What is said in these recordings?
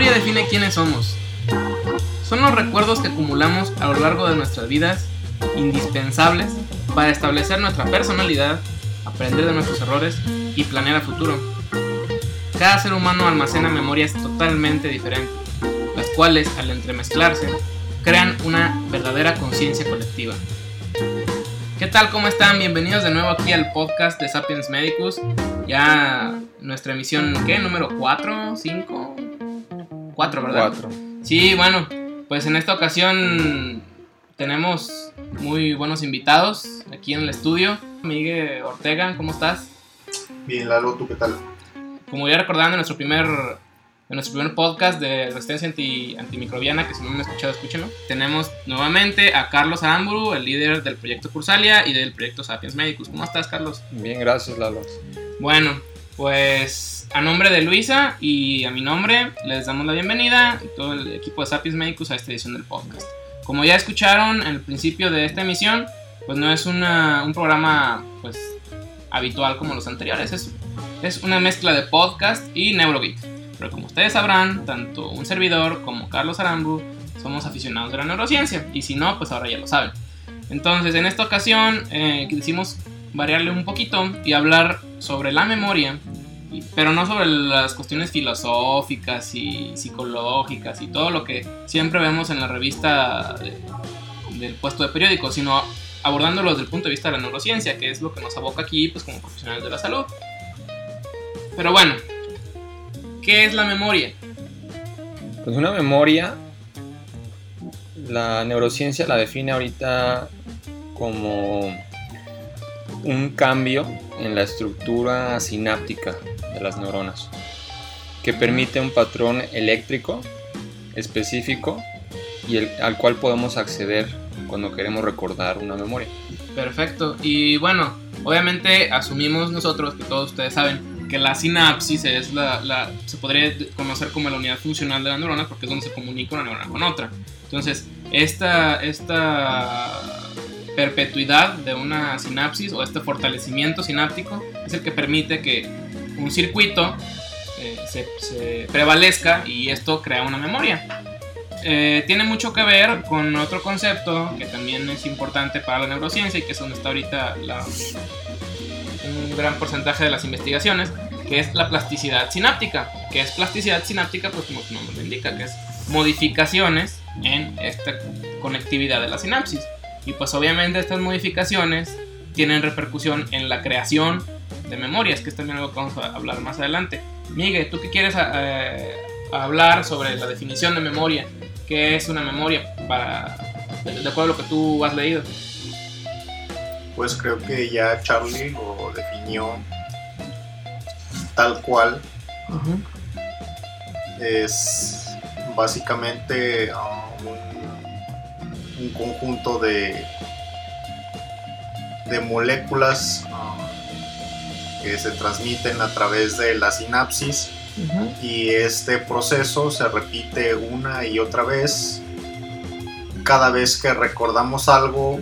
Memoria define quiénes somos. Son los recuerdos que acumulamos a lo largo de nuestras vidas indispensables para establecer nuestra personalidad, aprender de nuestros errores y planear a futuro. Cada ser humano almacena memorias totalmente diferentes, las cuales al entremezclarse crean una verdadera conciencia colectiva. ¿Qué tal? ¿Cómo están? Bienvenidos de nuevo aquí al podcast de Sapiens Medicus. Ya nuestra emisión, ¿qué? ¿Número 4? ¿5? 4, ¿verdad? 4. Sí, bueno, pues en esta ocasión tenemos muy buenos invitados aquí en el estudio. Miguel Ortega, ¿cómo estás? Bien, Lalo, ¿tú qué tal? Como ya recordando, en nuestro primer, en nuestro primer podcast de resistencia anti, antimicrobiana, que si no me han escuchado, escúchenlo. Tenemos nuevamente a Carlos Aramburu, el líder del proyecto Cursalia y del proyecto Sapiens Medicus. ¿Cómo estás, Carlos? Bien, gracias, Lalo. Bueno, pues a nombre de Luisa y a mi nombre les damos la bienvenida y todo el equipo de Sapiens Medicus a esta edición del podcast. Como ya escucharon en el principio de esta emisión, pues no es una- un programa pues habitual como los anteriores, es, es una mezcla de podcast y Neurogeek. Pero como ustedes sabrán, tanto un servidor como Carlos Arambu somos aficionados de la neurociencia y si no, pues ahora ya lo saben. Entonces, en esta ocasión eh, quisimos variarle un poquito y hablar sobre la memoria, pero no sobre las cuestiones filosóficas y psicológicas y todo lo que siempre vemos en la revista de- del puesto de periódico, sino abordándolo desde el punto de vista de la neurociencia, que es lo que nos aboca aquí pues, como profesionales de la salud. Pero bueno, ¿qué es la memoria? Pues una memoria, la neurociencia la define ahorita como un cambio en la estructura sináptica de las neuronas, que permite un patrón eléctrico específico y el- al cual podemos acceder cuando queremos recordar una memoria. Perfecto. Y bueno, obviamente asumimos nosotros que todos ustedes saben que la sinapsis es la, la- se podría conocer como la unidad funcional de la neurona porque es donde se comunica una neurona con otra. Entonces, esta, esta perpetuidad de una sinapsis o este fortalecimiento sináptico es el que permite que un circuito eh, prevalezca y esto crea una memoria. Eh, tiene mucho que ver con otro concepto que también es importante para la neurociencia y que es donde está ahorita un gran porcentaje de las investigaciones, que es la plasticidad sináptica. que es plasticidad sináptica? Pues como su nombre lo indica, que es modificaciones en esta conectividad de la sinapsis. Y pues obviamente estas modificaciones tienen repercusión en la creación de memorias, que es también algo que vamos a hablar más adelante. Miguel, ¿tú qué quieres eh, hablar sobre la definición de memoria? ¿Qué es una memoria para, de de acuerdo a lo que tú has leído? Pues creo que ya Charlie lo definió tal cual. Es básicamente ah, un, un conjunto de, de moléculas que se transmiten a través de la sinapsis. Y este proceso se repite una y otra vez. Cada vez que recordamos algo uh,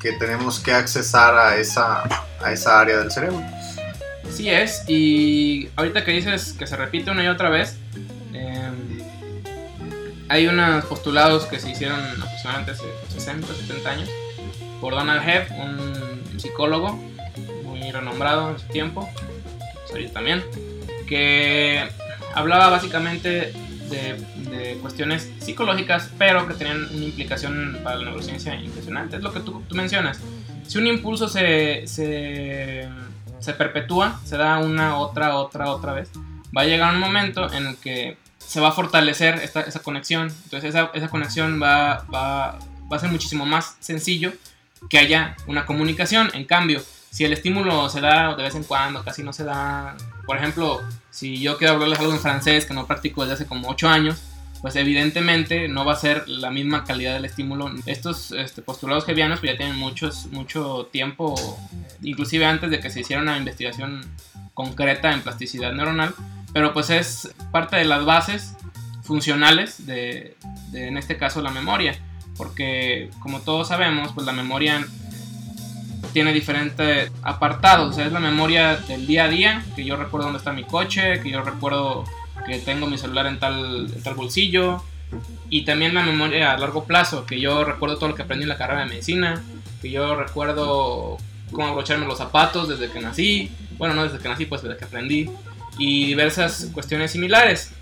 que tenemos que accesar a esa, a esa área del cerebro. Sí es, y ahorita que dices que se repite una y otra vez, eh, hay unos postulados que se hicieron aproximadamente hace 60, 70 años por Donald Hebb, un psicólogo renombrado en su tiempo, ahorita también, que hablaba básicamente de, de cuestiones psicológicas, pero que tenían una implicación para la neurociencia impresionante. Es lo que tú, tú mencionas. Si un impulso se, se, se perpetúa, se da una, otra, otra, otra vez, va a llegar un momento en el que se va a fortalecer esta, esa conexión. Entonces esa, esa conexión va, va, va a ser muchísimo más sencillo que haya una comunicación. En cambio, si el estímulo se da de vez en cuando, casi no se da, por ejemplo, si yo quiero hablarles algo en francés que no practico desde hace como 8 años, pues evidentemente no va a ser la misma calidad del estímulo. Estos este, postulados hebianos pues ya tienen muchos, mucho tiempo, inclusive antes de que se hiciera una investigación concreta en plasticidad neuronal, pero pues es parte de las bases funcionales de, de en este caso la memoria, porque como todos sabemos, pues la memoria tiene diferentes apartados. O sea, es la memoria del día a día, que yo recuerdo dónde está mi coche, que yo recuerdo que tengo mi celular en tal, en tal bolsillo. Y también la memoria a largo plazo, que yo recuerdo todo lo que aprendí en la carrera de medicina, que yo recuerdo cómo abrocharme los zapatos desde que nací, bueno, no desde que nací, pues desde que aprendí, y diversas cuestiones similares.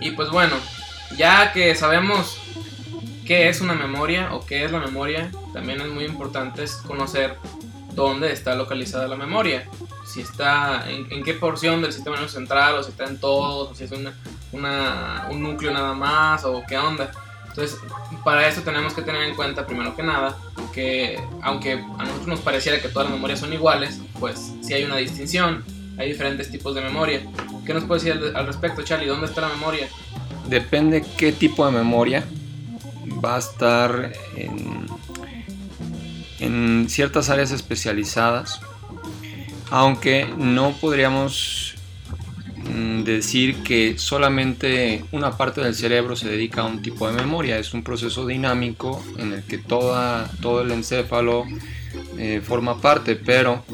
Y pues bueno, ya que sabemos qué es una memoria o qué es la memoria, también es muy importante conocer dónde está localizada la memoria. Si está en, qué porción del sistema central, o si está en todos, o si es una, un núcleo nada más, o qué onda. Entonces, para eso tenemos que tener en cuenta, primero que nada, que aunque a nosotros nos pareciera que todas las memorias son iguales, pues si hay una distinción, hay diferentes tipos de memoria. ¿Qué nos puede decir al, respecto, Charlie? ¿Dónde está la memoria? Depende qué tipo de memoria va a estar en, en ciertas áreas especializadas, aunque no podríamos mm, decir que solamente una parte del cerebro se dedica a un tipo de memoria, es un proceso dinámico en el que toda, todo el encéfalo eh, forma parte, pero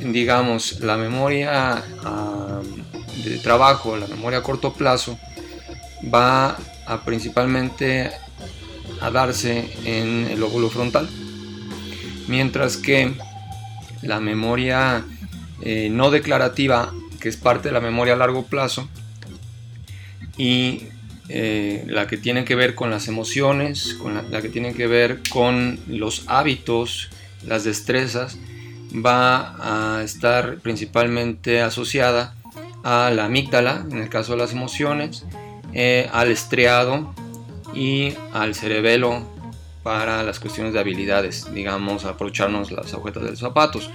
digamos la memoria ah, de trabajo, la memoria a corto plazo, va a principalmente a darse en el lóbulo frontal, mientras que la memoria eh, no declarativa, que es parte de la memoria a largo plazo, y eh, la que tiene que ver con las emociones, con la, que tiene que ver con los hábitos, las destrezas, va a estar principalmente asociada a la amígdala, en el caso de las emociones, eh, al estriado y al cerebelo para las cuestiones de habilidades, digamos, aprovecharnos las agujetas de los zapatos.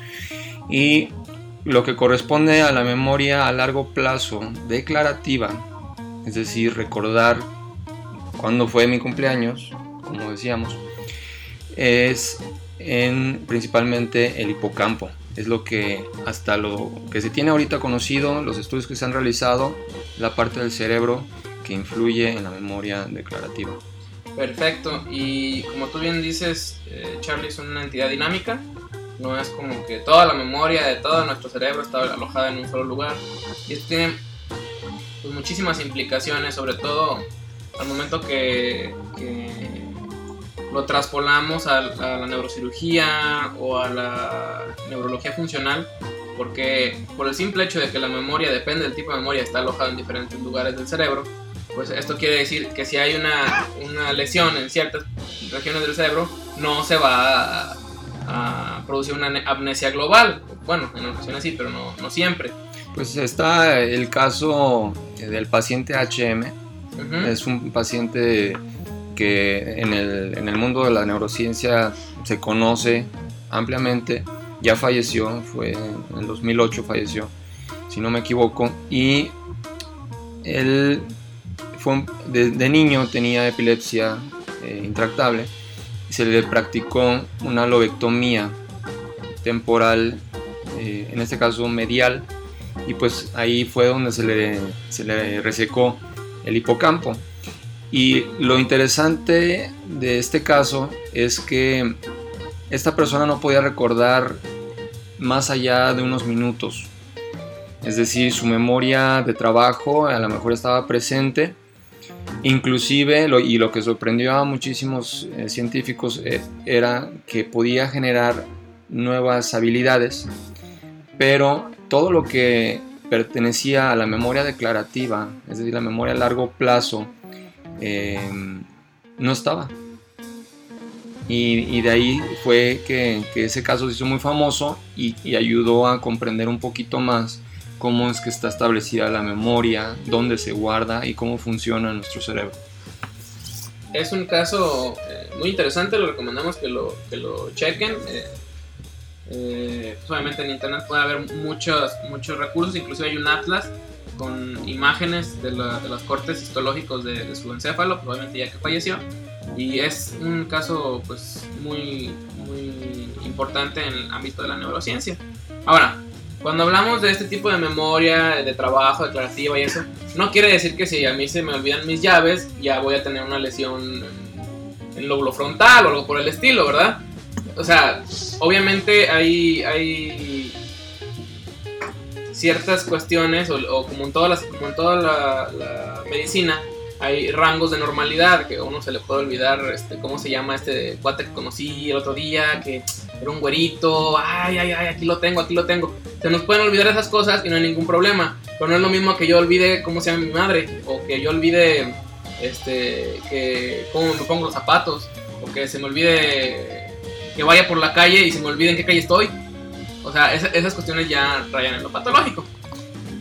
Y lo que corresponde a la memoria a largo plazo declarativa, es decir, recordar cuándo fue mi cumpleaños, como decíamos, es en principalmente el hipocampo. Es lo que hasta lo que se tiene ahorita conocido, los estudios que se han realizado, la parte del cerebro que influye en la memoria declarativa. Perfecto, y como tú bien dices, eh, Charlie es una entidad dinámica, no es como que toda la memoria de todo nuestro cerebro está alojada en un solo lugar. Y esto tiene pues, muchísimas implicaciones, sobre todo al momento que, lo traspolamos a, a, la neurocirugía o a la neurología funcional, porque por el simple hecho de que la memoria depende del tipo de memoria, está alojada en diferentes lugares del cerebro, pues esto quiere decir que si hay una, una lesión en ciertas regiones del cerebro, no se va a, producir una amnesia global. Bueno, en ocasiones sí, pero no, no siempre. Pues está el caso del paciente HM. Es un paciente que en el, en el mundo de la neurociencia se conoce ampliamente. Ya falleció, fue en el 2008 falleció, si no me equivoco. Y él de, niño tenía epilepsia eh, intractable y se le practicó una lobectomía temporal, eh, en este caso medial, y pues ahí fue donde se le, se le resecó el hipocampo. Y lo interesante de este caso es que esta persona no podía recordar más allá de unos minutos. Es decir, su memoria de trabajo a lo mejor estaba presente, Inclusive, y lo que sorprendió a muchísimos eh, científicos eh, era que podía generar nuevas habilidades, pero todo lo que pertenecía a la memoria declarativa, es decir, la memoria a largo plazo, em, no estaba. Y, de ahí fue que, ese caso se hizo muy famoso y ayudó a comprender un poquito más cómo es que está establecida la memoria, dónde se guarda y cómo funciona nuestro cerebro. Es un caso eh, muy interesante, lo recomendamos que lo, que lo chequen. Eh, eh, pues obviamente en internet puede haber muchos, muchos recursos, inclusive hay un atlas con imágenes de, los cortes histológicos de, su encéfalo, probablemente ya que falleció. Y es un caso pues muy, muy importante en el ámbito de la neurociencia. Ahora, cuando hablamos de este tipo de memoria, de trabajo, declarativa y eso, no quiere decir que si a mí se me olvidan mis llaves, ya voy a tener una lesión en el lóbulo frontal o algo por el estilo, ¿verdad? O sea, obviamente hay, hay ciertas cuestiones, o, como en, todas las, como en toda la, medicina, hay rangos de normalidad, que a uno se le puede olvidar este, cómo se llama este cuate que conocí el otro día, que era un güerito, ay, ay, ay, aquí lo tengo, aquí lo tengo. Se nos pueden olvidar esas cosas y no hay ningún problema, pero no es lo mismo que yo olvide cómo se llama mi madre, o que yo olvide este, que cómo me pongo los zapatos, o que se me olvide que vaya por la calle y se me olvide en qué calle estoy. O sea, esas cuestiones ya rayan en lo patológico.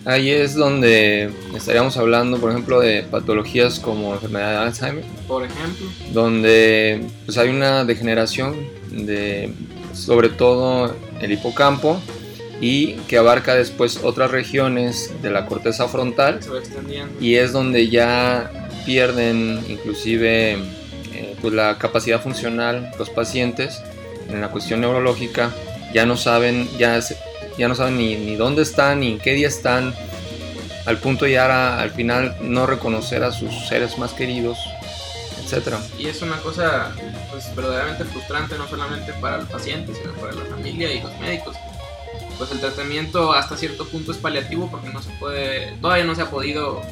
Ahí es donde estaríamos hablando, por ejemplo, de patologías como enfermedad de Alzheimer. Por ejemplo. Donde pues, hay una degeneración de, sobre todo, el hipocampo y que abarca después otras regiones de la corteza frontal. Y es donde ya pierden inclusive eh, pues, la capacidad funcional los pacientes en la cuestión neurológica. Ya no saben, ya ya no saben ni, ni, dónde están, ni en qué día están, al punto de ya al final no reconocer a sus seres más queridos, etc. Y es una cosa pues, verdaderamente frustrante, no solamente para el paciente, sino para la familia y los médicos. Pues el tratamiento hasta cierto punto es paliativo porque no se puede, todavía no se ha podido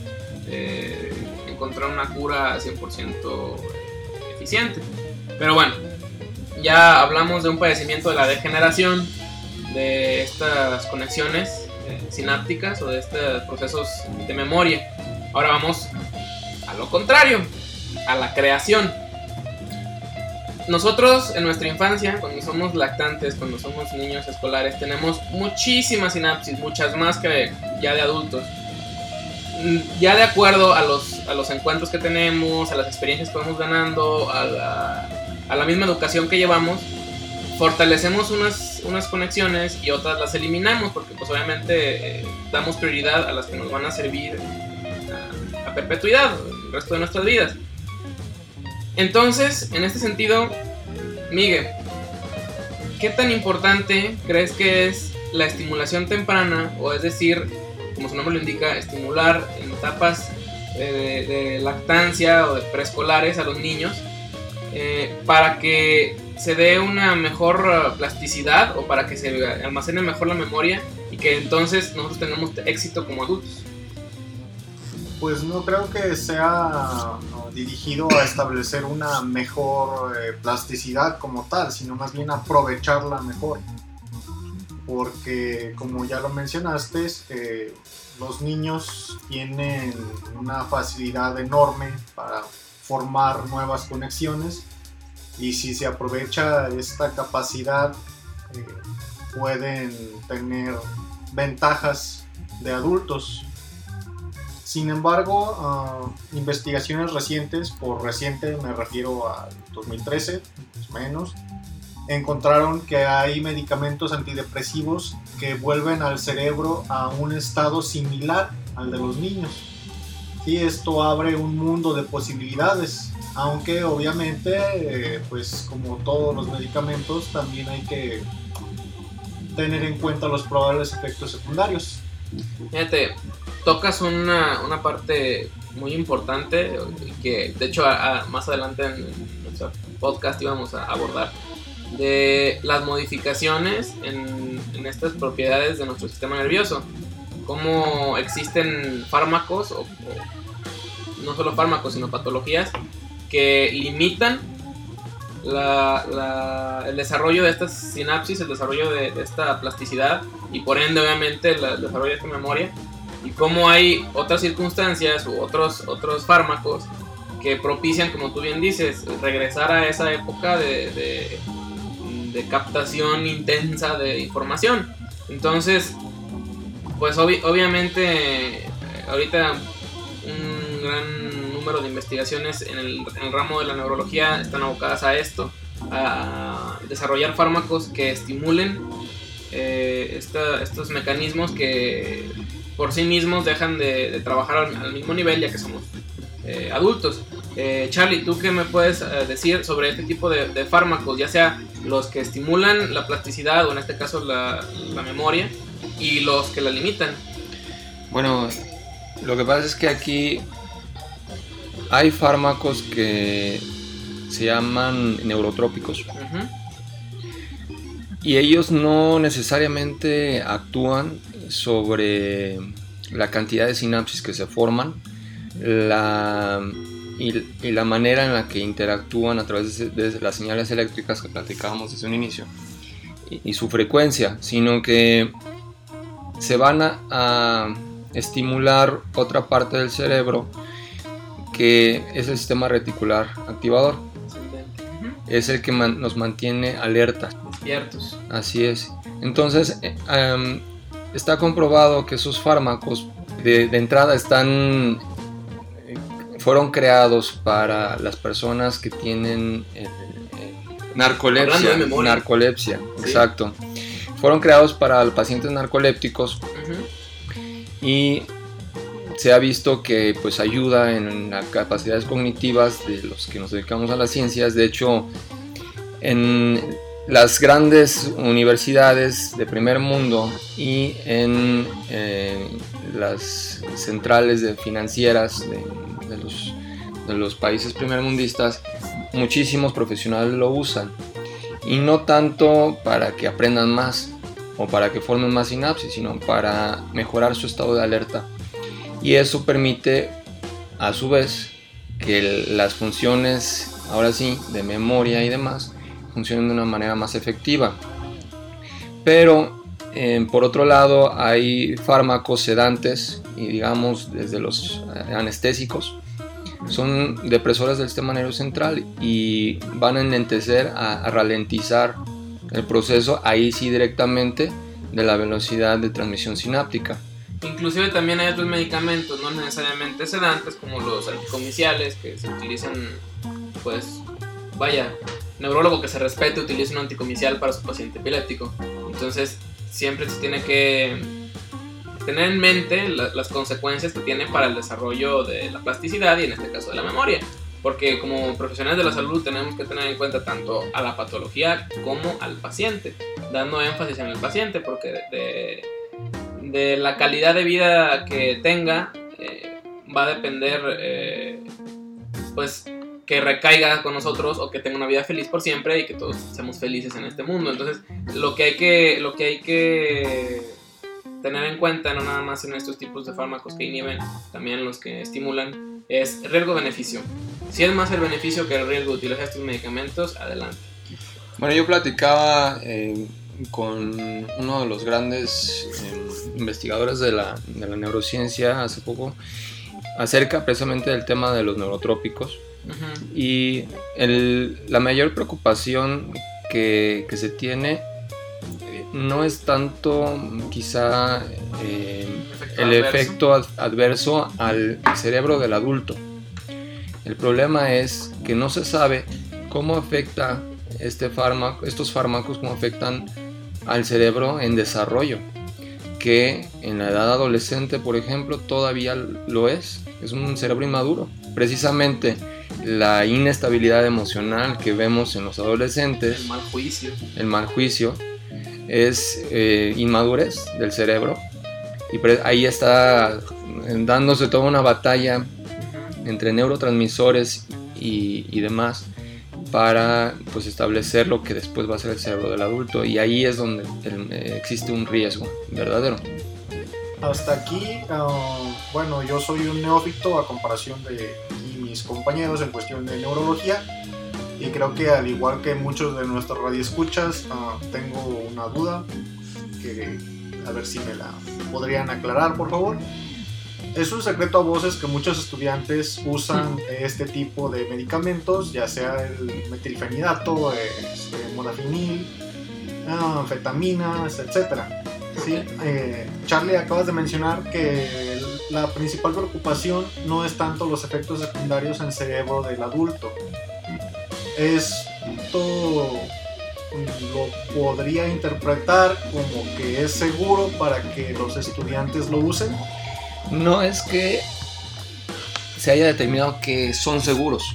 eh, encontrar una cura 100% eficiente. Pero bueno, ya hablamos de un padecimiento de la degeneración, de estas conexiones eh, sinápticas o de estos procesos de memoria. Ahora vamos a lo contrario, a la creación. Nosotros en nuestra infancia, cuando somos lactantes, cuando somos niños escolares, tenemos muchísimas sinapsis, muchas más que ya de adultos. Mm, ya de acuerdo a los, a los encuentros que tenemos, a las experiencias que vamos ganando, a la, a la misma educación que llevamos, fortalecemos unas, unas conexiones y otras las eliminamos porque pues obviamente eh, damos prioridad a las que nos van a servir a, perpetuidad el resto de nuestras vidas. Entonces, en este sentido, Miguel, ¿qué tan importante crees que es la estimulación temprana? O es decir, como su nombre lo indica, estimular en etapas de, lactancia o de preescolares a los niños eh, para que se dé una mejor uh, plasticidad o para que se almacene mejor la memoria y que entonces nosotros tengamos éxito como adultos? Pues no creo que sea dirigido a establecer una mejor eh, plasticidad como tal, sino más bien aprovecharla mejor. Porque como ya lo mencionaste, eh, los niños tienen una facilidad enorme para formar nuevas conexiones y si se aprovecha esta capacidad eh, pueden tener ventajas de adultos. Sin embargo, ah, investigaciones recientes, por reciente me refiero a 2013, más o menos, encontraron que hay medicamentos antidepresivos que vuelven al cerebro a un estado similar al de los niños. Y esto abre un mundo de posibilidades aunque obviamente, eh, pues como todos los medicamentos, también hay que tener en cuenta los probables efectos secundarios. Fíjate, tocas una, una parte muy importante que de hecho más adelante en nuestro podcast íbamos a abordar de las modificaciones en, estas propiedades de nuestro sistema nervioso. Cómo existen fármacos, o no solo fármacos, sino patologías que limitan el desarrollo de estas sinapsis, el desarrollo de, esta plasticidad y por ende obviamente el, desarrollo de esta memoria y cómo hay otras circunstancias u otros, otros fármacos que propician, como tú bien dices, regresar a esa época de, captación intensa de información. Entonces, pues obviamente ahorita un gran número de investigaciones en el, ramo de la neurología están abocadas a esto, a desarrollar fármacos que estimulen eh, estos mecanismos que por sí mismos dejan de, trabajar al, mismo nivel ya que somos eh, adultos. Eh, Charlie, ¿tú qué me puedes decir sobre este tipo de, fármacos, ya sea los que estimulan la plasticidad o en este caso la, la memoria y los que la limitan? Bueno, lo que pasa es que aquí hay fármacos que se llaman neurotrópicos. Y ellos no necesariamente actúan sobre la cantidad de sinapsis que se forman la, y, la manera en la que interactúan a través de, las señales eléctricas que platicábamos desde un inicio y, su frecuencia, sino que se van a, estimular otra parte del cerebro que es el sistema reticular activador. Es el que nos mantiene alertas. Despiertos. Así es. Entonces, eh, está comprobado que esos fármacos de, entrada están eh, fueron creados para las personas que tienen eh, narcolepsia, narcolepsia, exacto. Fueron creados para pacientes narcolépticos y se ha visto que pues ayuda en las capacidades cognitivas de los que nos dedicamos a las ciencias. De hecho, en las grandes universidades de primer mundo y en eh, las centrales de financieras de, los, de los países primermundistas, muchísimos profesionales lo usan. Y no tanto para que aprendan más o para que formen más sinapsis, sino para mejorar su estado de alerta. Y eso permite, a su vez, que las funciones, ahora sí, de memoria y demás, funcionen de una manera más efectiva. Pero eh, por otro lado hay fármacos sedantes y digamos desde los eh, anestésicos. Son depresores del sistema nervioso central y van a enlentecer, a, a ralentizar el proceso ahí sí directamente de la velocidad de transmisión sináptica. Inclusive también hay otros medicamentos, no necesariamente sedantes, como los anticomiciales, que se utilizan, pues, vaya, neurólogo que se respete utiliza un anticomicial para su paciente epiléptico. Entonces, siempre se tiene que tener en mente las consecuencias que tiene para el desarrollo de la plasticidad y en este caso de la memoria. Porque como profesionales de la salud tenemos que tener en cuenta tanto a la patología como al paciente, dando énfasis en el paciente, porque de, de la calidad de vida que tenga eh, va a depender eh, pues que recaiga con nosotros o que tenga una vida feliz por siempre y que todos seamos felices en este mundo. Entonces, lo que hay que, lo que, hay que tener en cuenta, no nada más en estos tipos de fármacos que inhiben, también los que estimulan, es riesgo-beneficio. Si es más el beneficio que el riesgo de utilizar estos medicamentos, adelante. Bueno, yo platicaba eh, con uno de los grandes eh, investigadores de la, de la neurociencia hace poco acerca precisamente del tema de los neurotrópicos y la mayor preocupación que, se tiene eh, no es tanto quizá eh, el efecto adverso al cerebro del adulto. El problema es que no se sabe cómo afecta este fármaco, estos fármacos, cómo afectan al cerebro en desarrollo, que en la edad adolescente, por ejemplo, todavía lo es, es un cerebro inmaduro. Precisamente la inestabilidad emocional que vemos en los adolescentes, el mal juicio, el mal juicio es eh, inmadurez del cerebro. Y ahí está dándose toda una batalla entre neurotransmisores y, demás para pues establecer lo que después va a ser el cerebro del adulto. Y ahí es donde eh, existe un riesgo verdadero. Hasta aquí, ah, bueno, yo soy un neófito a comparación de mis compañeros en cuestión de neurología y creo que al igual que muchos de nuestros radioescuchas uh, tengo una duda que a ver si me la podrían aclarar por favor. Es un secreto a voces que muchos estudiantes usan este tipo de medicamentos, ya sea el metilfenidato, este, modafinil, uh, anfetaminas, etc. ¿Sí? Eh, Charlie, acabas de mencionar que la principal preocupación no es tanto los efectos secundarios en el cerebro del adulto. Esto lo podría interpretar como que es seguro para que los estudiantes lo usen. No es que se haya determinado que son seguros,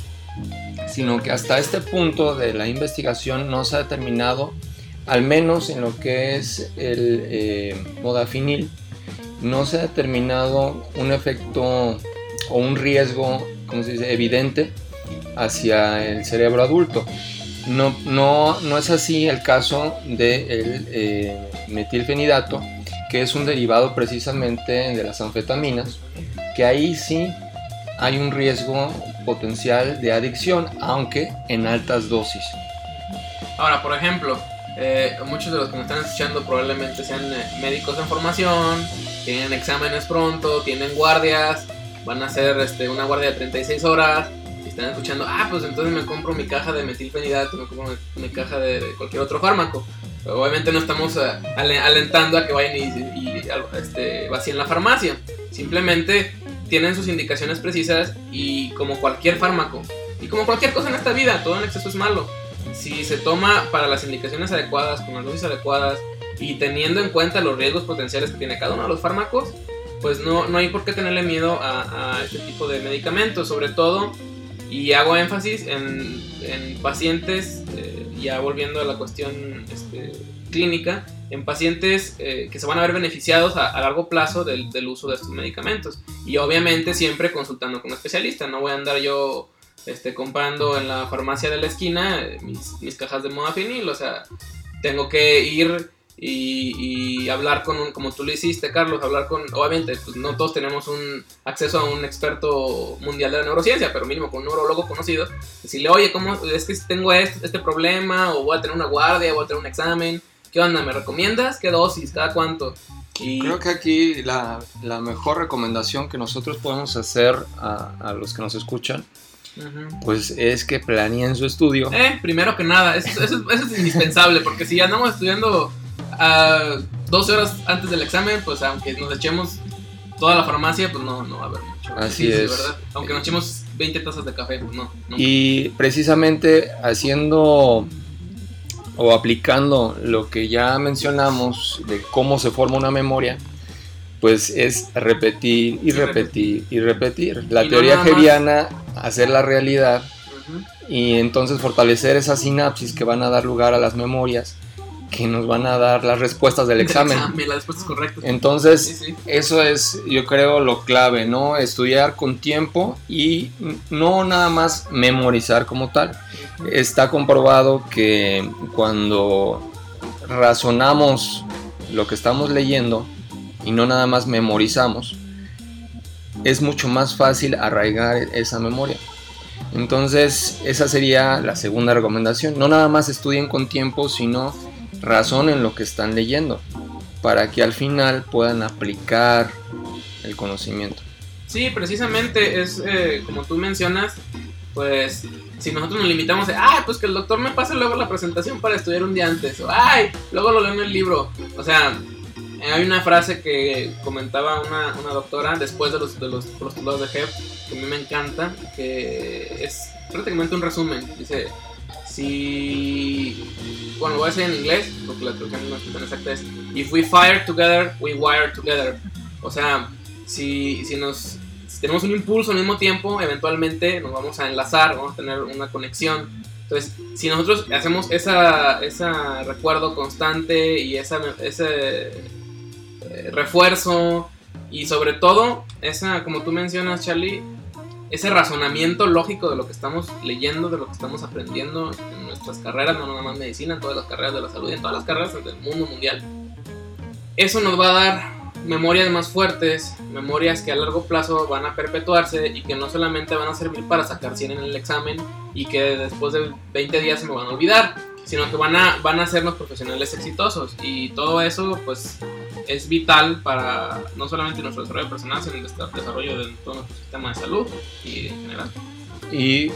sino que hasta este punto de la investigación no se ha determinado, al menos en lo que es el eh, modafinil, no se ha determinado un efecto o un riesgo, como se dice, evidente hacia el cerebro adulto. No, no, no es así el caso del de eh, metilfenidato, que es un derivado precisamente de las anfetaminas, que ahí sí hay un riesgo potencial de adicción, aunque en altas dosis. Ahora, por ejemplo, eh, muchos de los que me están escuchando probablemente sean eh, médicos en formación, tienen exámenes pronto, tienen guardias, van a hacer este, una guardia de 36 horas. Y están escuchando, ah, pues entonces me compro mi caja de metilfenidato, me compro mi, caja de, cualquier otro fármaco. obviamente no estamos eh, alentando a que vayan y, y este, vacíen la farmacia. Simplemente tienen sus indicaciones precisas y como cualquier fármaco, y como cualquier cosa en esta vida, todo en exceso es malo. Si se toma para las indicaciones adecuadas, con las dosis adecuadas y teniendo en cuenta los riesgos potenciales que tiene cada uno de los fármacos, pues no, no hay por qué tenerle miedo a, este tipo de medicamentos, sobre todo, y hago énfasis en, en pacientes, eh, ya volviendo a la cuestión este, clínica, en pacientes eh, que se van a ver beneficiados a, largo plazo del, uso de estos medicamentos. Y obviamente siempre consultando con un especialista, no voy a andar yo este, comprando en la farmacia de la esquina eh, mis, cajas de modafinil, o sea, tengo que ir y, hablar con un, como tú lo hiciste, Carlos, hablar con, obviamente, pues no todos tenemos un acceso a un experto mundial de la neurociencia, pero mínimo con un neurólogo conocido, decirle, oye, ¿cómo es que tengo este, este problema? O voy a tener una guardia, voy a tener un examen ¿Qué onda? ¿Me recomiendas? ¿Qué dosis? ¿Cada cuánto? Y... Creo que aquí la, la, mejor recomendación que nosotros podemos hacer a, a los que nos escuchan, pues es que planeen su estudio. Eh, primero que nada, eso, eso, es indispensable, porque si andamos estudiando uh, 12 horas antes del examen, pues aunque nos echemos toda la farmacia, pues no, no va a haber mucho. Así es. ¿verdad? Aunque nos echemos 20 tazas de café, pues no. Y precisamente haciendo o aplicando lo que ya mencionamos de cómo se forma una memoria, pues es repetir y repetir y repetir. La teoría no hacer la realidad y entonces fortalecer esas sinapsis que van a dar lugar a las memorias que nos van a dar las respuestas del examen. Entonces, eso es, yo creo, lo clave, ¿no? Estudiar con tiempo y no nada más memorizar como tal. Está comprobado que cuando razonamos lo que estamos leyendo y no nada más memorizamos, es mucho más fácil arraigar esa memoria. Entonces, esa sería la segunda recomendación. No nada más estudien con tiempo, sino razonen lo que están leyendo para que al final puedan aplicar el conocimiento. Sí, precisamente es eh, como tú mencionas, pues si nosotros nos limitamos a, ay, pues que el doctor me pase luego la presentación para estudiar un día antes, o ay, luego lo leo en el libro. O sea, hay una frase que comentaba una, una doctora después de los, de los postulados de HEP, que a mí me encanta, que es prácticamente un resumen. Dice, si bueno, voy a decir en inglés, porque la traducción no es tan exacta, es If we fire together, we wire together. O sea, si, si nos tenemos un impulso al mismo tiempo, eventualmente nos vamos a enlazar, vamos a tener una conexión. Entonces, si nosotros hacemos esa, ese recuerdo constante y esa, ese eh, refuerzo y sobre todo, esa, como tú mencionas, Charlie, ese razonamiento lógico de lo que estamos leyendo, de lo que estamos aprendiendo en nuestras carreras, no nada más medicina, en todas las carreras de la salud y en todas las carreras del mundo mundial. Eso nos va a dar memorias más fuertes, memorias que a largo plazo van a perpetuarse y que no solamente van a servir para sacar 100 en el examen y que después de 20 días se me van a olvidar, sino que van a, van a hacernos profesionales exitosos y todo eso pues es vital para no solamente nuestro desarrollo personal, sino el desarrollo de todo nuestro sistema de salud y en general. Y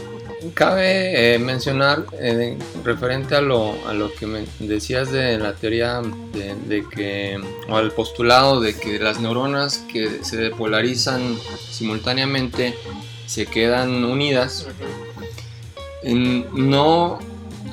cabe eh, mencionar, eh, referente a lo, a lo que me decías de la teoría de, que, o al postulado de que las neuronas que se depolarizan simultáneamente se quedan unidas, no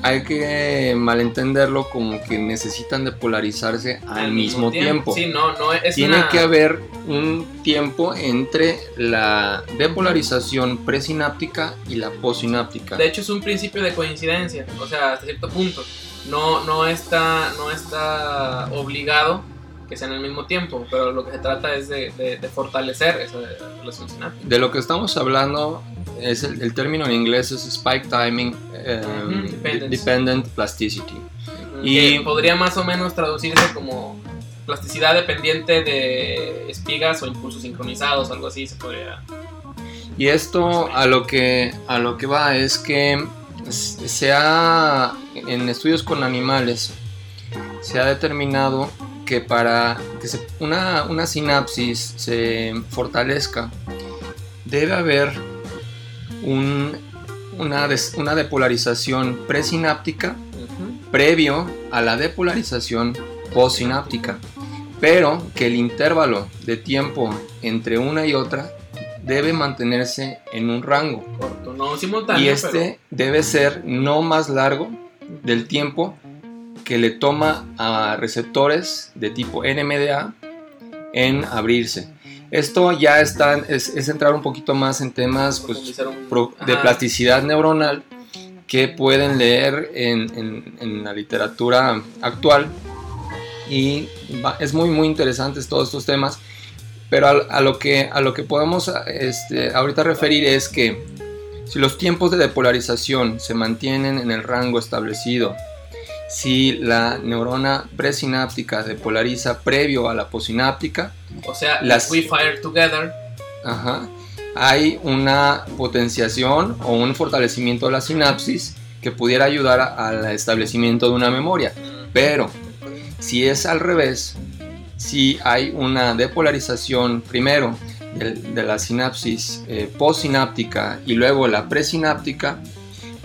hay que malentenderlo como que necesitan de polarizarse al, mismo, tiempo. Sí, no, no es Tiene que haber un tiempo entre la depolarización presináptica y la postsináptica. De hecho es un principio de coincidencia, o sea, hasta cierto punto. No, no, está, no está obligado que sean al mismo tiempo, pero lo que se trata es de, de, fortalecer esa relación sináptica. De lo que estamos hablando es el, término en inglés es spike timing um, dependent plasticity. Y podría más o menos traducirse como plasticidad dependiente de espigas o impulsos sincronizados, algo así se podría. Y esto a lo que, a lo que va es que se ha, en estudios con animales, se ha determinado que para que una, una sinapsis se fortalezca, debe haber un, una, una depolarización presináptica previo a la depolarización postsináptica, pero que el intervalo de tiempo entre una y otra debe mantenerse en un rango. Corto, no simultáneo. Y este debe ser no más largo del tiempo que le toma a receptores de tipo NMDA en abrirse. Esto ya está, es, entrar un poquito más en temas pues, de plasticidad neuronal que pueden leer en, la literatura actual. Y es muy muy interesante todos estos temas. Pero a, lo, que, a lo que podemos este, ahorita referir es que si los tiempos de depolarización se mantienen en el rango establecido si la neurona presináptica depolariza previo a la posináptica. O sea, las we fire together. Ajá, hay una potenciación o un fortalecimiento de la sinapsis que pudiera ayudar al establecimiento de una memoria. Mm. Pero si es al revés, si hay una depolarización primero de, la sinapsis eh, postsináptica y luego la presináptica,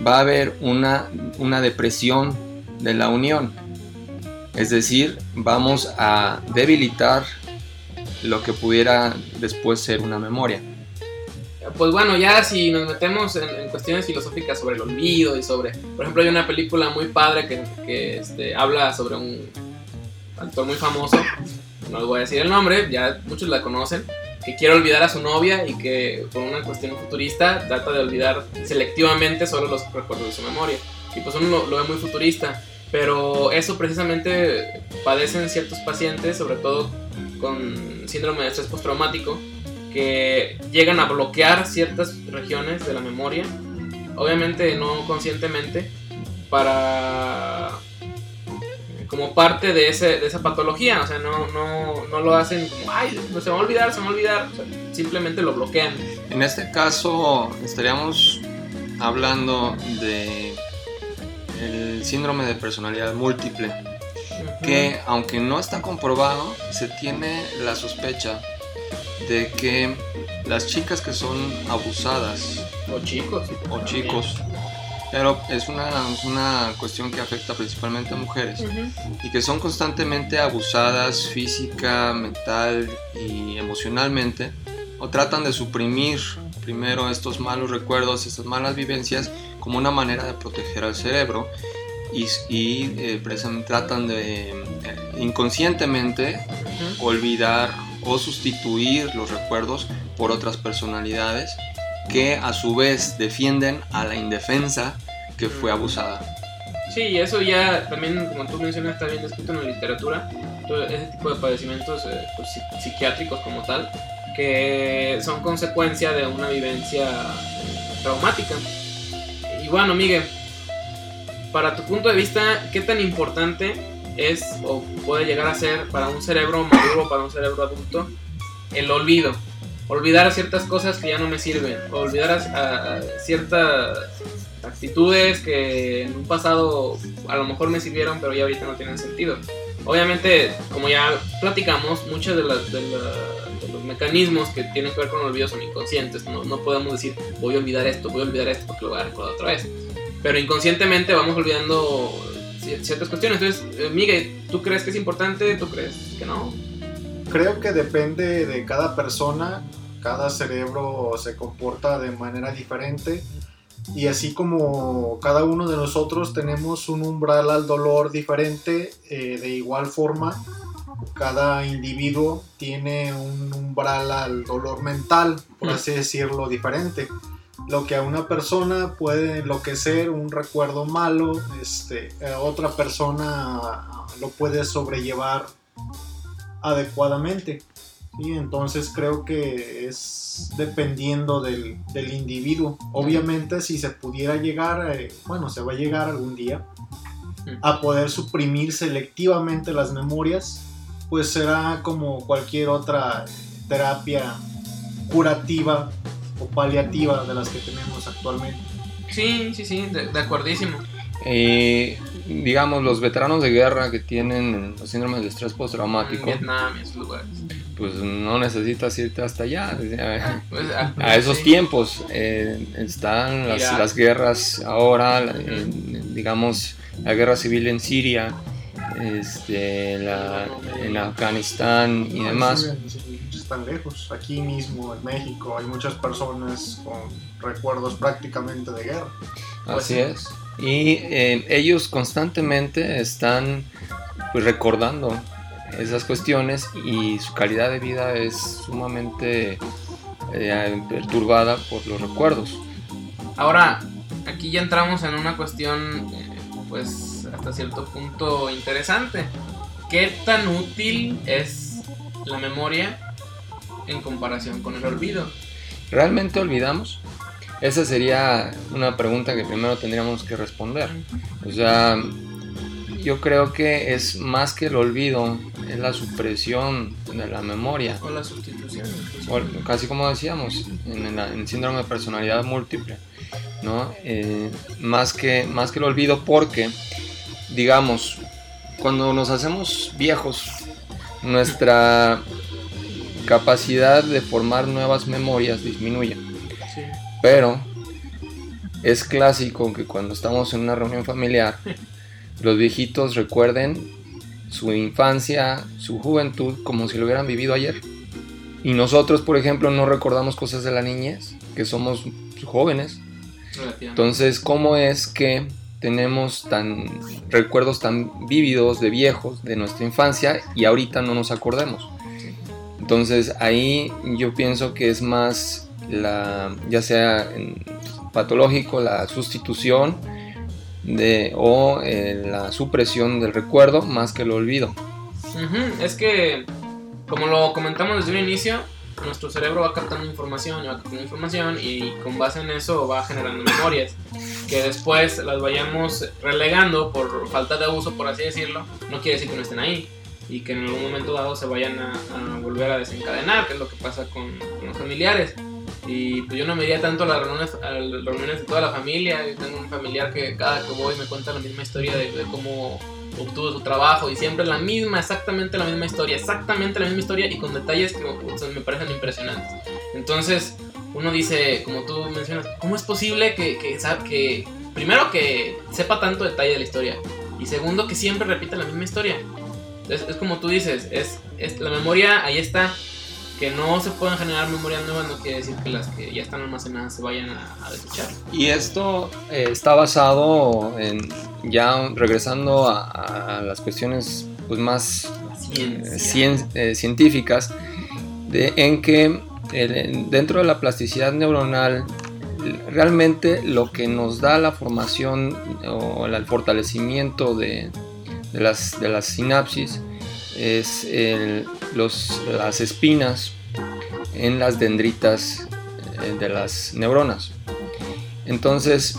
va a haber una, una depresión de la unión. Es decir, vamos a debilitar lo que pudiera después ser una memoria. Pues bueno, ya si nos metemos en, cuestiones filosóficas sobre el olvido y sobre, por ejemplo, hay una película muy padre que, este, habla sobre un actor muy famoso, no les voy a decir el nombre, ya muchos la conocen, que quiere olvidar a su novia y que por una cuestión futurista trata de olvidar selectivamente solo los recuerdos de su memoria. Y pues uno lo ve muy futurista. Pero eso precisamente padecen ciertos pacientes, sobre todo con síndrome de estrés postraumático, que llegan a bloquear ciertas regiones de la memoria, obviamente no conscientemente, para como parte de, ese, de esa patología, o sea, no, no, no lo hacen como, ay, no se va a olvidar, se va a olvidar, simplemente lo bloquean. En este caso estaríamos hablando de el síndrome de personalidad múltiple, que aunque no está comprobado, se tiene la sospecha de que las chicas que son abusadas o chicos o chicos pero es una, una, cuestión que afecta principalmente a mujeres y que son constantemente abusadas física, mental y emocionalmente o tratan de suprimir primero estos malos recuerdos, estas malas vivencias como una manera de proteger al cerebro y, y eh, tratan de eh, inconscientemente olvidar o sustituir los recuerdos por otras personalidades que a su vez defienden a la indefensa que fue abusada. Sí, eso ya también, como tú mencionas, está bien descrito en la literatura, todo ese tipo de padecimientos eh, pues, psiquiátricos como tal, que son consecuencia de una vivencia traumática. Y bueno, Miguel, para tu punto de vista, ¿qué tan importante es o puede llegar a ser para un cerebro maduro, para un cerebro adulto, el olvido? Olvidar ciertas cosas que ya no me sirven, olvidar a, ciertas actitudes que en un pasado a lo mejor me sirvieron, pero ya ahorita no tienen sentido. Obviamente, como ya platicamos, muchos de, de, los mecanismos que tienen que ver con el olvido son inconscientes. No, no podemos decir, voy a olvidar esto, voy a olvidar esto porque lo voy a recordar otra vez. Pero inconscientemente vamos olvidando ciertas cuestiones. Entonces, eh, Miguel, ¿tú crees que es importante? ¿Tú crees que no? Creo que depende de cada persona. Cada cerebro se comporta de manera diferente y así como cada uno de nosotros tenemos un umbral al dolor diferente, eh, de igual forma, cada individuo tiene un umbral al dolor mental, por así decirlo, diferente. Lo que a una persona puede enloquecer, un recuerdo malo, este, otra persona lo puede sobrellevar adecuadamente. Y entonces creo que es dependiendo del, individuo. Obviamente si se pudiera llegar, eh, bueno, se va a llegar algún día a poder suprimir selectivamente las memorias, pues será como cualquier otra terapia curativa o paliativa de las que tenemos actualmente. Sí, sí, sí, de, de acuerdísimo. Eh, digamos, los veteranos de guerra que tienen los síndromes de estrés postraumático, Vietnam y esos lugares. pues no necesitas irte hasta allá. Pues, ah, A esos sí. tiempos eh, están las, guerras ahora, en- digamos, la guerra civil en Siria, este, la, en Afganistán y No, demás. están lejos. Aquí mismo en México hay muchas personas con recuerdos prácticamente de guerra. Así es. Y eh, ellos constantemente están pues, recordando esas cuestiones y su calidad de vida es sumamente eh, perturbada por los recuerdos. Ahora, aquí ya entramos en una cuestión, eh, pues, hasta cierto punto interesante. ¿Qué tan útil es la memoria en comparación con el olvido? ¿Realmente olvidamos? Esa sería una pregunta que primero tendríamos que responder. O sea, yo creo que es más que el olvido, es la supresión de la memoria. O la sustitución. O casi como decíamos, en el, en síndrome de personalidad múltiple, ¿no? Eh, más, que, más que el olvido porque, digamos, cuando nos hacemos viejos, nuestra capacidad de formar nuevas memorias disminuye. Sí. Pero es clásico que cuando estamos en una reunión familiar, los viejitos recuerden su infancia, su juventud, como si lo hubieran vivido ayer. Y nosotros, por ejemplo, no recordamos cosas de la niñez, que somos jóvenes. Entonces, ¿cómo es que tenemos tan recuerdos tan vívidos de viejos de nuestra infancia y ahorita no nos acordemos? Entonces, ahí yo pienso que es más la ya sea patológico la sustitución de o eh, la supresión del recuerdo más que el olvido. Es que, como lo comentamos desde un inicio, nuestro cerebro va captando información y va captando información y con base en eso va generando memorias que después las vayamos relegando por falta de uso, por así decirlo. No quiere decir que no estén ahí y que en algún momento dado se vayan a, a volver a desencadenar, que es lo que pasa con, con los familiares. Y pues yo no me iría tanto a las reuniones, a las reuniones de toda la familia. Yo tengo un familiar que cada que voy me cuenta la misma historia de, de cómo obtuvo su trabajo y siempre la misma, exactamente la misma historia, exactamente la misma historia y con detalles que o sea, me parecen impresionantes. Entonces uno dice, como tú mencionas, ¿cómo es posible que, que, que primero que sepa tanto detalle de la historia y segundo que siempre repita la misma historia? Es, es como tú dices, es, es la memoria ahí está. Que no se puedan generar memorias nuevas no quiere decir que las que ya están almacenadas se vayan a, a desechar. Y esto eh, está basado en, ya regresando a, a las cuestiones pues, más eh, cien- eh, científicas, de, en que el- dentro de la plasticidad neuronal, realmente lo que nos da la formación o el fortalecimiento de, de las, de las sinapsis es el- los, las espinas en las dendritas eh, de las neuronas. Entonces,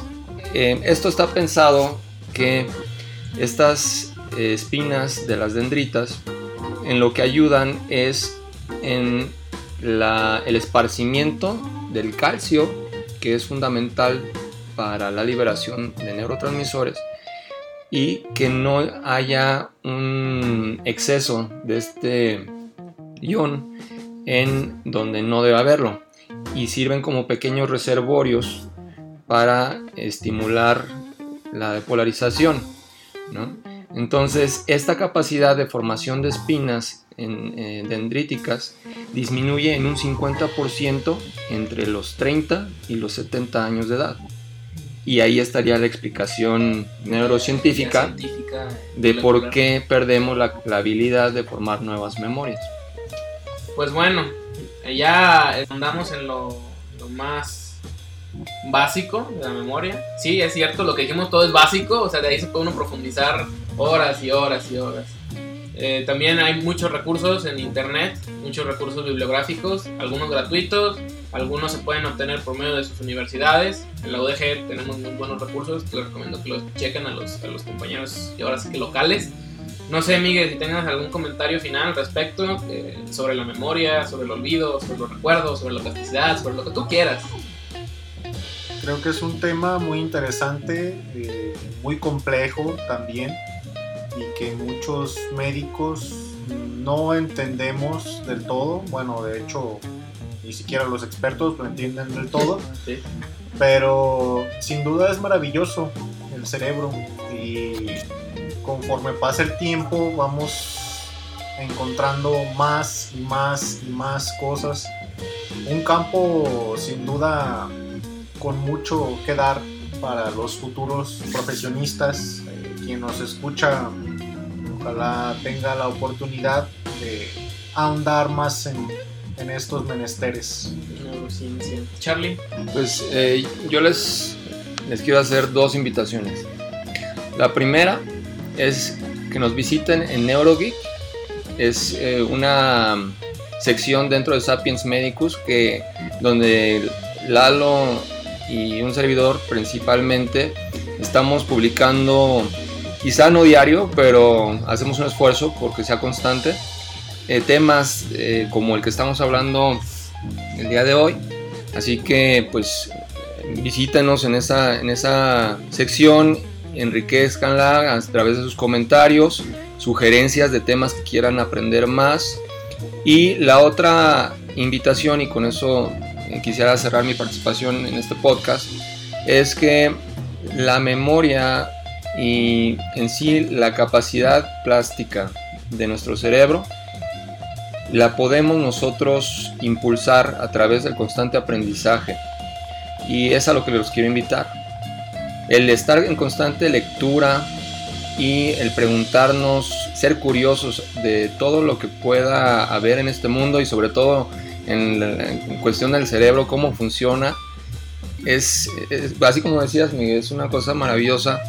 eh, esto está pensado que estas espinas de las dendritas en lo que ayudan es en la- el esparcimiento del calcio, que es fundamental para la liberación de neurotransmisores, y que no haya un exceso de este ion en donde no debe haberlo. Y sirven como pequeños reservorios para estimular la depolarización. ¿no? Entonces, esta capacidad de formación de espinas en, eh, dendríticas disminuye en un 50% entre los 30 y los 70 años de edad. Y ahí estaría la explicación neurocientífica científica de por qué perdemos la, la habilidad de formar nuevas memorias. Pues bueno, ya andamos en lo, lo más básico de la memoria. Sí, es cierto, lo que dijimos todo es básico, o sea, de ahí se puede uno profundizar horas y horas y horas. Eh, también hay muchos recursos en internet, muchos recursos bibliográficos, algunos gratuitos, algunos se pueden obtener por medio de sus universidades. En la UDG tenemos muy buenos recursos, les recomiendo que los chequen a los, a los compañeros y ahora sí que locales. No sé, Miguel, si tengas algún comentario final al respecto eh, sobre la memoria, sobre el olvido, sobre los recuerdos, sobre la plasticidad, sobre lo que tú quieras. Creo que es un tema muy interesante, eh, muy complejo también, y que muchos médicos no entendemos del todo. Bueno, de hecho, ni siquiera los expertos lo entienden del todo. Sí. Pero sin duda es maravilloso el cerebro y conforme pasa el tiempo vamos encontrando más y más y más cosas. Un campo sin duda con mucho que dar para los futuros profesionistas. Eh, quien nos escucha, ojalá tenga la oportunidad de ahondar más en, en estos menesteres. Neurociencia. Charlie. Pues eh, yo les, les quiero hacer dos invitaciones. La primera es que nos visiten en Neurogeek. Es eh, una sección dentro de Sapiens Medicus que, donde Lalo y un servidor principalmente estamos publicando, quizá no diario, pero hacemos un esfuerzo porque sea constante, eh, temas eh, como el que estamos hablando el día de hoy. Así que pues visítenos en esa, en esa sección, enriquezcanla a través de sus comentarios, sugerencias de temas que quieran aprender más. Y la otra invitación, y con eso quisiera cerrar mi participación en este podcast, es que la memoria y en sí la capacidad plástica de nuestro cerebro la podemos nosotros impulsar a través del constante aprendizaje. Y es a lo que los quiero invitar. El estar en constante lectura y el preguntarnos, ser curiosos de todo lo que pueda haber en este mundo y sobre todo en, cuestión del cerebro, cómo funciona, es, es, así como decías, Miguel, es una cosa maravillosa.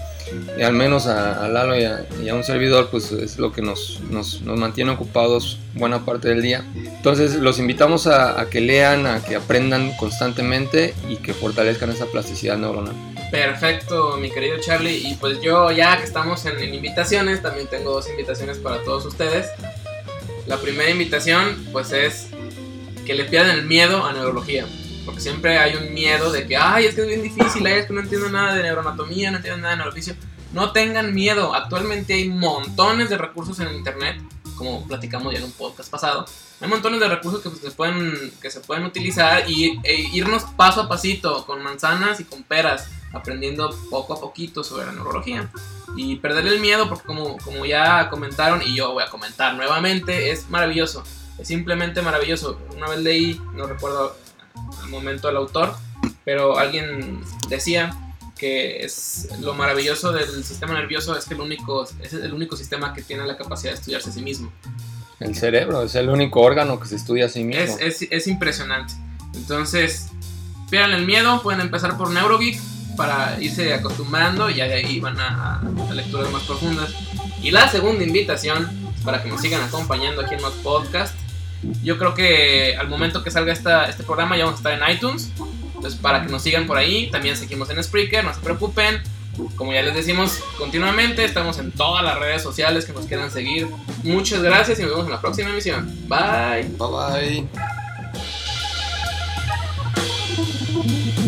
Y al menos a, a Lalo y a, un servidor, pues es lo que nos, nos, nos, mantiene ocupados buena parte del día. Entonces, los invitamos a, a, que lean, a que aprendan constantemente y que fortalezcan esa plasticidad neuronal. Perfecto, mi querido Charlie. Y pues yo, ya que estamos en, en invitaciones, también tengo dos invitaciones para todos ustedes. La primera invitación, pues es que le pierdan el miedo a neurología. Porque siempre hay un miedo de que, ay, es que es bien difícil, ay, es que no entiendo nada de neuroanatomía, no entiendo nada de neurofisio. No tengan miedo, actualmente hay montones de recursos en internet, como platicamos ya en un podcast pasado. Hay montones de recursos que, pues, se, pueden, que se pueden utilizar y e irnos paso a pasito, con manzanas y con peras, aprendiendo poco a poquito sobre la neurología. Y perder el miedo, porque como, como ya comentaron, y yo voy a comentar nuevamente, es maravilloso. Es simplemente maravilloso. Una vez leí, no recuerdo al momento el autor, pero alguien decía que es lo maravilloso del sistema nervioso es que el único, es el único sistema que tiene la capacidad de estudiarse a sí mismo. El cerebro es el único órgano que se estudia a sí mismo. Es, es, es impresionante. Entonces, pierdan el miedo, pueden empezar por Neurogeek para irse acostumbrando y ya de ahí van a, a lecturas más profundas. Y la segunda invitación, para que nos sigan acompañando aquí en los podcasts, yo creo que al momento que salga esta, este programa ya vamos a estar en iTunes. Entonces, para que nos sigan por ahí, también seguimos en Spreaker, no se preocupen. Como ya les decimos continuamente, estamos en todas las redes sociales que nos quieran seguir. Muchas gracias y nos vemos en la próxima emisión. Bye. Bye bye.